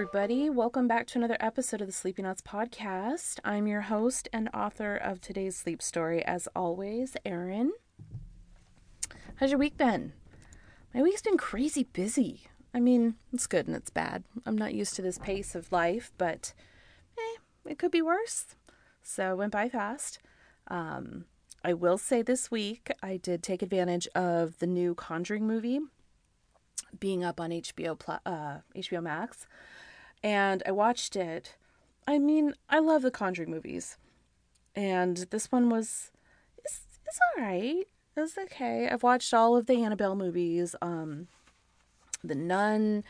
everybody. Welcome back to another episode of the Sleepy Nuts podcast. I'm your host and author of today's sleep story, as always, Erin. How's your week been? My week's been crazy busy. I mean, it's good and it's bad. I'm not used to this pace of life, but eh, it could be worse. So it went by fast. Um, I will say this week I did take advantage of the new Conjuring movie being up on HBO uh, HBO Max, and I watched it. I mean, I love the Conjuring movies, and this one was it's, it's all right. It's okay. I've watched all of the Annabelle movies, um, The Nun,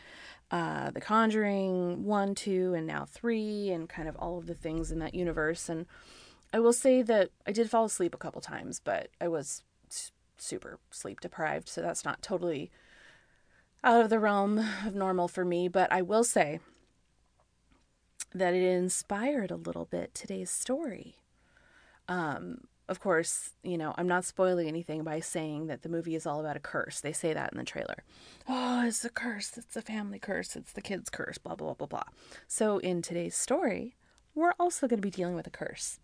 uh, The Conjuring one, two, and now three, and kind of all of the things in that universe. And I will say that I did fall asleep a couple times, but I was super sleep deprived, so that's not totally out of the realm of normal for me. But I will say that it inspired a little bit today's story. Um, of course, you know, I'm not spoiling anything by saying that the movie is all about a curse. They say that in the trailer. Oh, it's a curse. It's a family curse. It's the kid's curse, blah, blah, blah, blah, blah. So in today's story, we're also going to be dealing with a curse.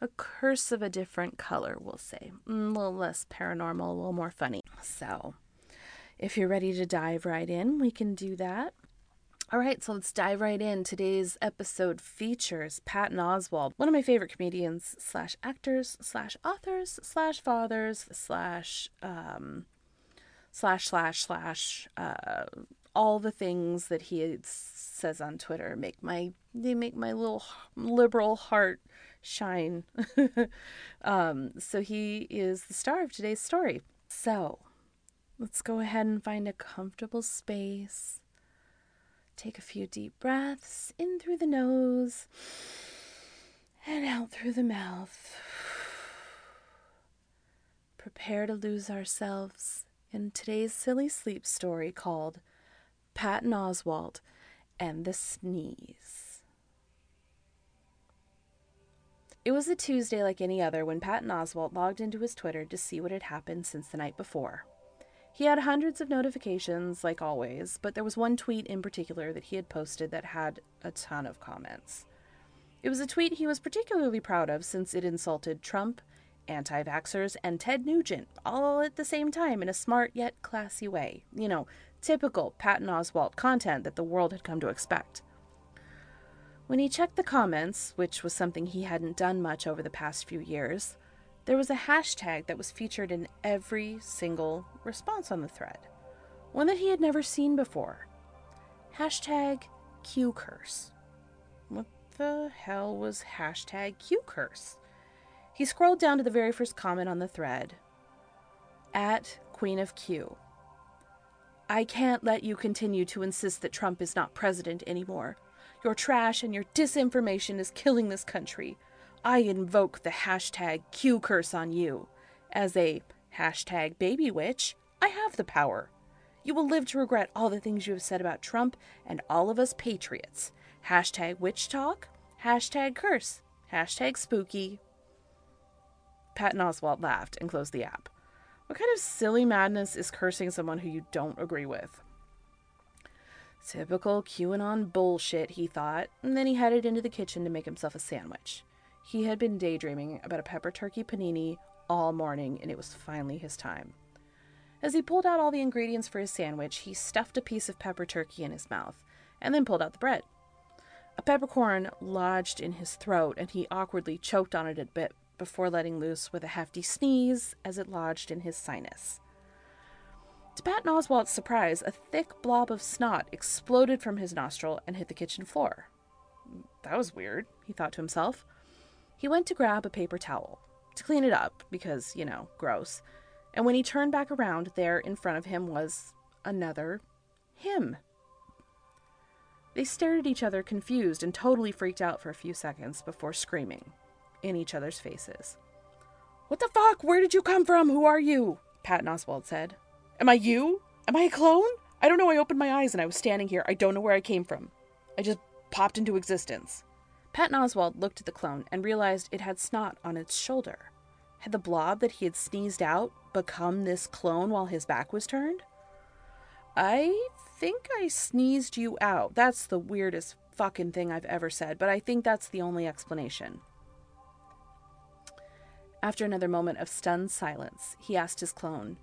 A curse of a different color, we'll say. Mm, a little less paranormal, a little more funny. So if you're ready to dive right in, we can do that. All right, so let's dive right in. Today's episode features Patton Oswalt, one of my favorite comedians slash actors slash authors slash fathers slash um slash slash slash uh all the things that he says on Twitter make my they make my little liberal heart shine. um, so he is the star of today's story. So let's go ahead and find a comfortable space Take a few deep breaths in through the nose and out through the mouth. Prepare to lose ourselves in today's silly sleep story called Patton Oswalt and the Sneeze. It was a Tuesday like any other when Patton Oswalt logged into his Twitter to see what had happened since the night before. He had hundreds of notifications, like always, but there was one tweet in particular that he had posted that had a ton of comments. It was a tweet he was particularly proud of since it insulted Trump, anti vaxxers, and Ted Nugent all at the same time in a smart yet classy way. You know, typical Patton Oswalt content that the world had come to expect. When he checked the comments, which was something he hadn't done much over the past few years, there was a hashtag that was featured in every single response on the thread, one that he had never seen before. Hashtag Q curse. What the hell was hashtag Q curse? He scrolled down to the very first comment on the thread. At Queen of Q. I can't let you continue to insist that Trump is not president anymore. Your trash and your disinformation is killing this country. I invoke the hashtag Q curse on you. As a hashtag baby witch, I have the power. You will live to regret all the things you have said about Trump and all of us patriots. Hashtag witch talk, hashtag curse, hashtag spooky. Patton Oswalt laughed and closed the app. What kind of silly madness is cursing someone who you don't agree with? Typical QAnon bullshit, he thought, and then he headed into the kitchen to make himself a sandwich. He had been daydreaming about a pepper turkey panini all morning, and it was finally his time. As he pulled out all the ingredients for his sandwich, he stuffed a piece of pepper turkey in his mouth and then pulled out the bread. A peppercorn lodged in his throat, and he awkwardly choked on it a bit before letting loose with a hefty sneeze as it lodged in his sinus. To Patton Oswalt's surprise, a thick blob of snot exploded from his nostril and hit the kitchen floor. Hmm, that was weird, he thought to himself. He went to grab a paper towel to clean it up because, you know, gross. And when he turned back around, there in front of him was another him. They stared at each other, confused and totally freaked out for a few seconds before screaming in each other's faces. What the fuck? Where did you come from? Who are you? Patton Oswalt said. Am I you? Am I a clone? I don't know. I opened my eyes and I was standing here. I don't know where I came from. I just popped into existence. Patton Oswalt looked at the clone and realized it had snot on its shoulder. Had the blob that he had sneezed out become this clone while his back was turned? I think I sneezed you out. That's the weirdest fucking thing I've ever said, but I think that's the only explanation. After another moment of stunned silence, he asked his clone,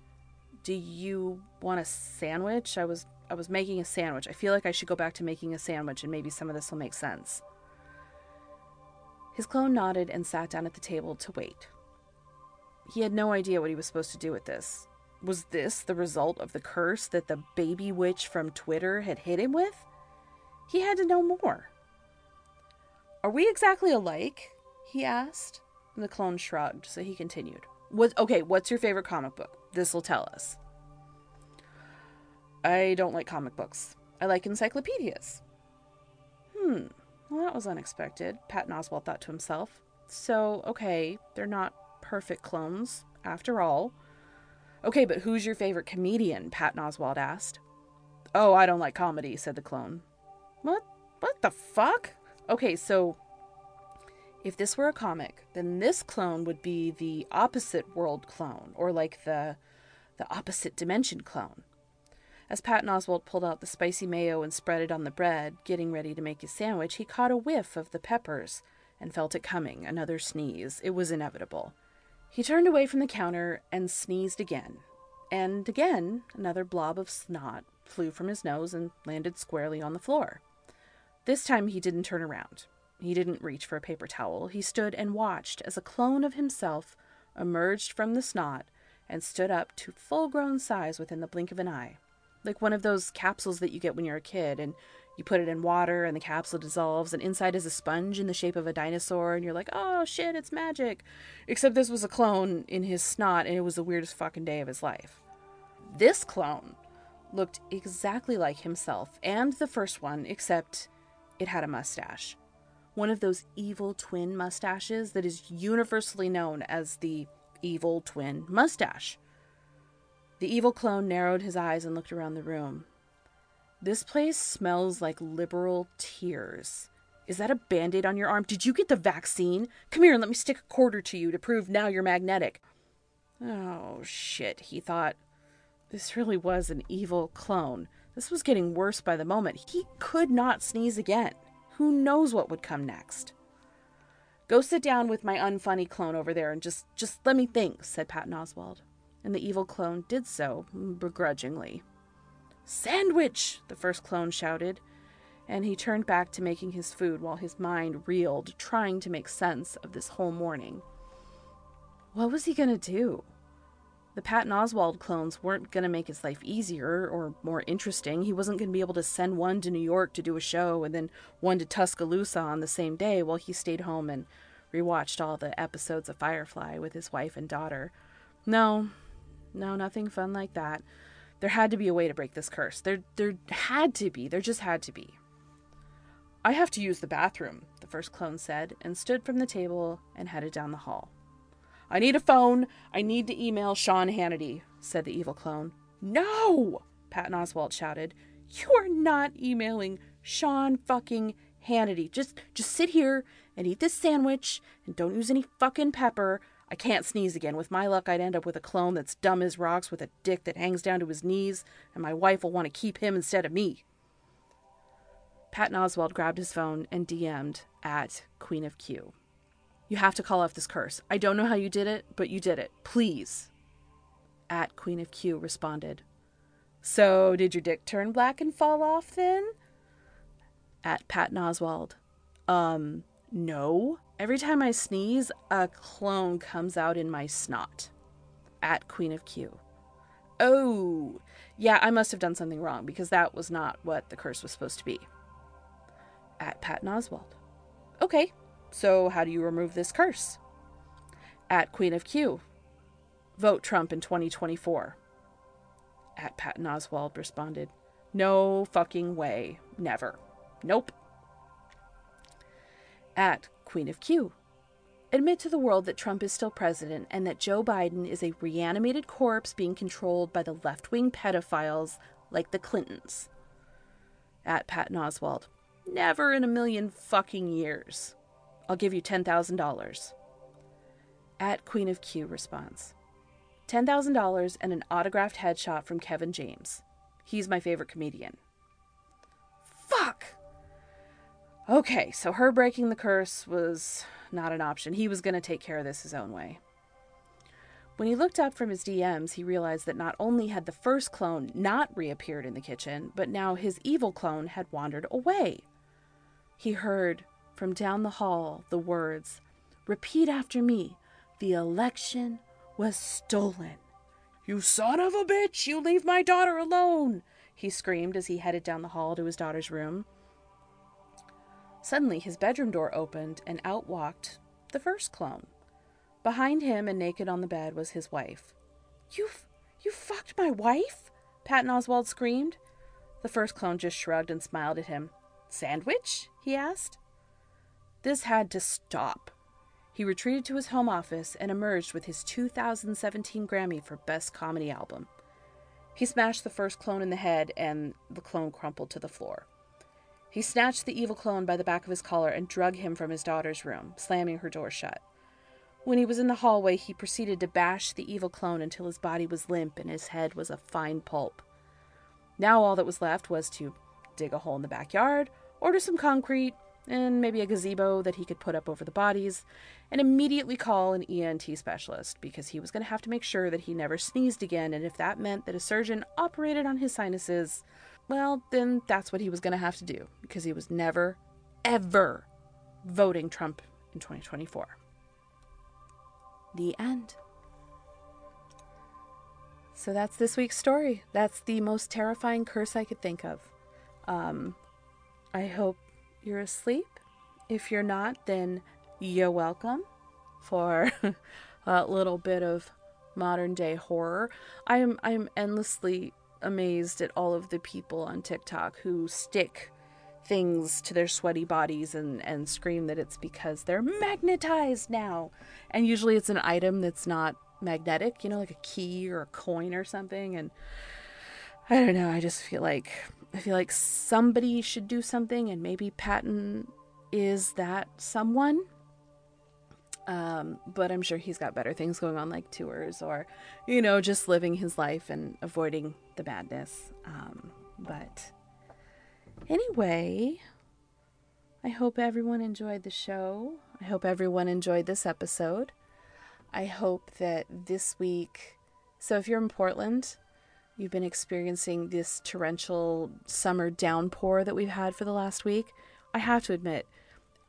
"Do you want a sandwich? I was I was making a sandwich. I feel like I should go back to making a sandwich and maybe some of this will make sense." His clone nodded and sat down at the table to wait. He had no idea what he was supposed to do with this. Was this the result of the curse that the baby witch from Twitter had hit him with? He had to know more. Are we exactly alike? he asked. And the clone shrugged, so he continued. What okay, what's your favorite comic book? This'll tell us. I don't like comic books. I like encyclopedias. Hmm, well, that was unexpected, Patton Oswalt thought to himself. So, okay, they're not perfect clones, after all. Okay, but who's your favorite comedian? Patton Oswalt asked. Oh, I don't like comedy, said the clone. What? What the fuck? Okay, so if this were a comic, then this clone would be the opposite world clone, or like the the opposite dimension clone. As Patton Oswalt pulled out the spicy mayo and spread it on the bread, getting ready to make his sandwich, he caught a whiff of the peppers and felt it coming, another sneeze. It was inevitable. He turned away from the counter and sneezed again. And again, another blob of snot flew from his nose and landed squarely on the floor. This time he didn't turn around. He didn't reach for a paper towel. He stood and watched as a clone of himself emerged from the snot and stood up to full grown size within the blink of an eye. Like one of those capsules that you get when you're a kid and you put it in water and the capsule dissolves and inside is a sponge in the shape of a dinosaur and you're like, "Oh shit, it's magic." Except this was a clone in his snot and it was the weirdest fucking day of his life. This clone looked exactly like himself and the first one except it had a mustache. One of those evil twin mustaches that is universally known as the evil twin mustache. The evil clone narrowed his eyes and looked around the room. This place smells like liberal tears. Is that a band aid on your arm? Did you get the vaccine? Come here and let me stick a quarter to you to prove now you're magnetic. Oh, shit, he thought. This really was an evil clone. This was getting worse by the moment. He could not sneeze again. Who knows what would come next? Go sit down with my unfunny clone over there and just just let me think, said Patton Oswalt. And the evil clone did so, begrudgingly. Sandwich! the first clone shouted, and he turned back to making his food while his mind reeled, trying to make sense of this whole morning. What was he going to do? The Patton Oswalt clones weren't going to make his life easier or more interesting. He wasn't going to be able to send one to New York to do a show and then one to Tuscaloosa on the same day while he stayed home and rewatched all the episodes of Firefly with his wife and daughter. No, no, nothing fun like that. There had to be a way to break this curse. There there had to be. There just had to be. I have to use the bathroom, the first clone said, and stood from the table and headed down the hall. I need a phone. I need to email Sean Hannity, said the evil clone. No! Patton Oswalt shouted. You are not emailing Sean fucking Hannity. Just just sit here and eat this sandwich and don't use any fucking pepper I can't sneeze again. With my luck, I'd end up with a clone that's dumb as rocks with a dick that hangs down to his knees, and my wife will want to keep him instead of me. Patton Oswalt grabbed his phone and DM'd at Queen of Q. You have to call off this curse. I don't know how you did it, but you did it. Please. At Queen of Q responded. So, did your dick turn black and fall off then? At Patton Oswalt, Um, no. Every time I sneeze, a clone comes out in my snot. At Queen of Q. Oh, yeah, I must have done something wrong because that was not what the curse was supposed to be. At Patton Oswalt. Okay, so how do you remove this curse? At Queen of Q. Vote Trump in 2024. At Patton Oswalt responded, No fucking way. Never. Nope. At Queen of Q. Admit to the world that Trump is still president and that Joe Biden is a reanimated corpse being controlled by the left wing pedophiles like the Clintons. At Patton Oswalt, Never in a million fucking years. I'll give you $10,000. At Queen of Q response. $10,000 and an autographed headshot from Kevin James. He's my favorite comedian. Okay, so her breaking the curse was not an option. He was going to take care of this his own way. When he looked up from his DMs, he realized that not only had the first clone not reappeared in the kitchen, but now his evil clone had wandered away. He heard from down the hall the words, Repeat after me, the election was stolen. You son of a bitch, you leave my daughter alone, he screamed as he headed down the hall to his daughter's room. Suddenly, his bedroom door opened and out walked the first clone. Behind him and naked on the bed was his wife. You, you fucked my wife? Patton Oswalt screamed. The first clone just shrugged and smiled at him. Sandwich? he asked. This had to stop. He retreated to his home office and emerged with his 2017 Grammy for Best Comedy Album. He smashed the first clone in the head, and the clone crumpled to the floor. He snatched the evil clone by the back of his collar and drug him from his daughter's room, slamming her door shut. When he was in the hallway, he proceeded to bash the evil clone until his body was limp and his head was a fine pulp. Now all that was left was to dig a hole in the backyard, order some concrete, and maybe a gazebo that he could put up over the bodies, and immediately call an ENT specialist because he was going to have to make sure that he never sneezed again, and if that meant that a surgeon operated on his sinuses, well, then that's what he was going to have to do because he was never, ever voting Trump in 2024. The end. So that's this week's story. That's the most terrifying curse I could think of. Um, I hope you're asleep. If you're not, then you're welcome for a little bit of modern day horror. I'm I'm endlessly amazed at all of the people on TikTok who stick things to their sweaty bodies and, and scream that it's because they're magnetized now. And usually it's an item that's not magnetic, you know, like a key or a coin or something. And I don't know, I just feel like I feel like somebody should do something and maybe Patton is that someone. Um, but I'm sure he's got better things going on, like tours or, you know, just living his life and avoiding the madness. Um, but Anyway, I hope everyone enjoyed the show. I hope everyone enjoyed this episode. I hope that this week, so if you're in Portland, you've been experiencing this torrential summer downpour that we've had for the last week. I have to admit,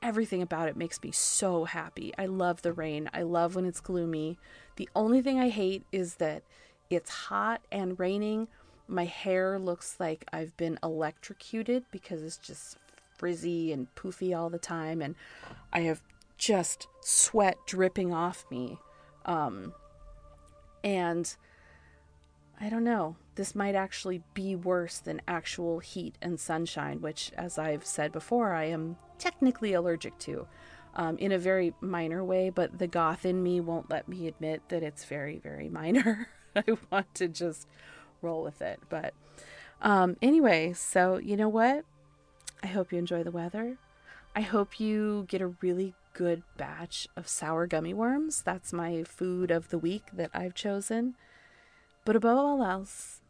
everything about it makes me so happy. I love the rain. I love when it's gloomy. The only thing I hate is that it's hot and raining my hair looks like I've been electrocuted because it's just frizzy and poofy all the time, and I have just sweat dripping off me. Um, and I don't know, this might actually be worse than actual heat and sunshine, which, as I've said before, I am technically allergic to. Um, in a very minor way, but the goth in me won't let me admit that it's very, very minor. I want to just roll with it. But um, anyway, so you know what? I hope you enjoy the weather. I hope you get a really good batch of sour gummy worms. That's my food of the week that I've chosen. But above all else,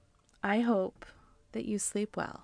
I hope that you sleep well.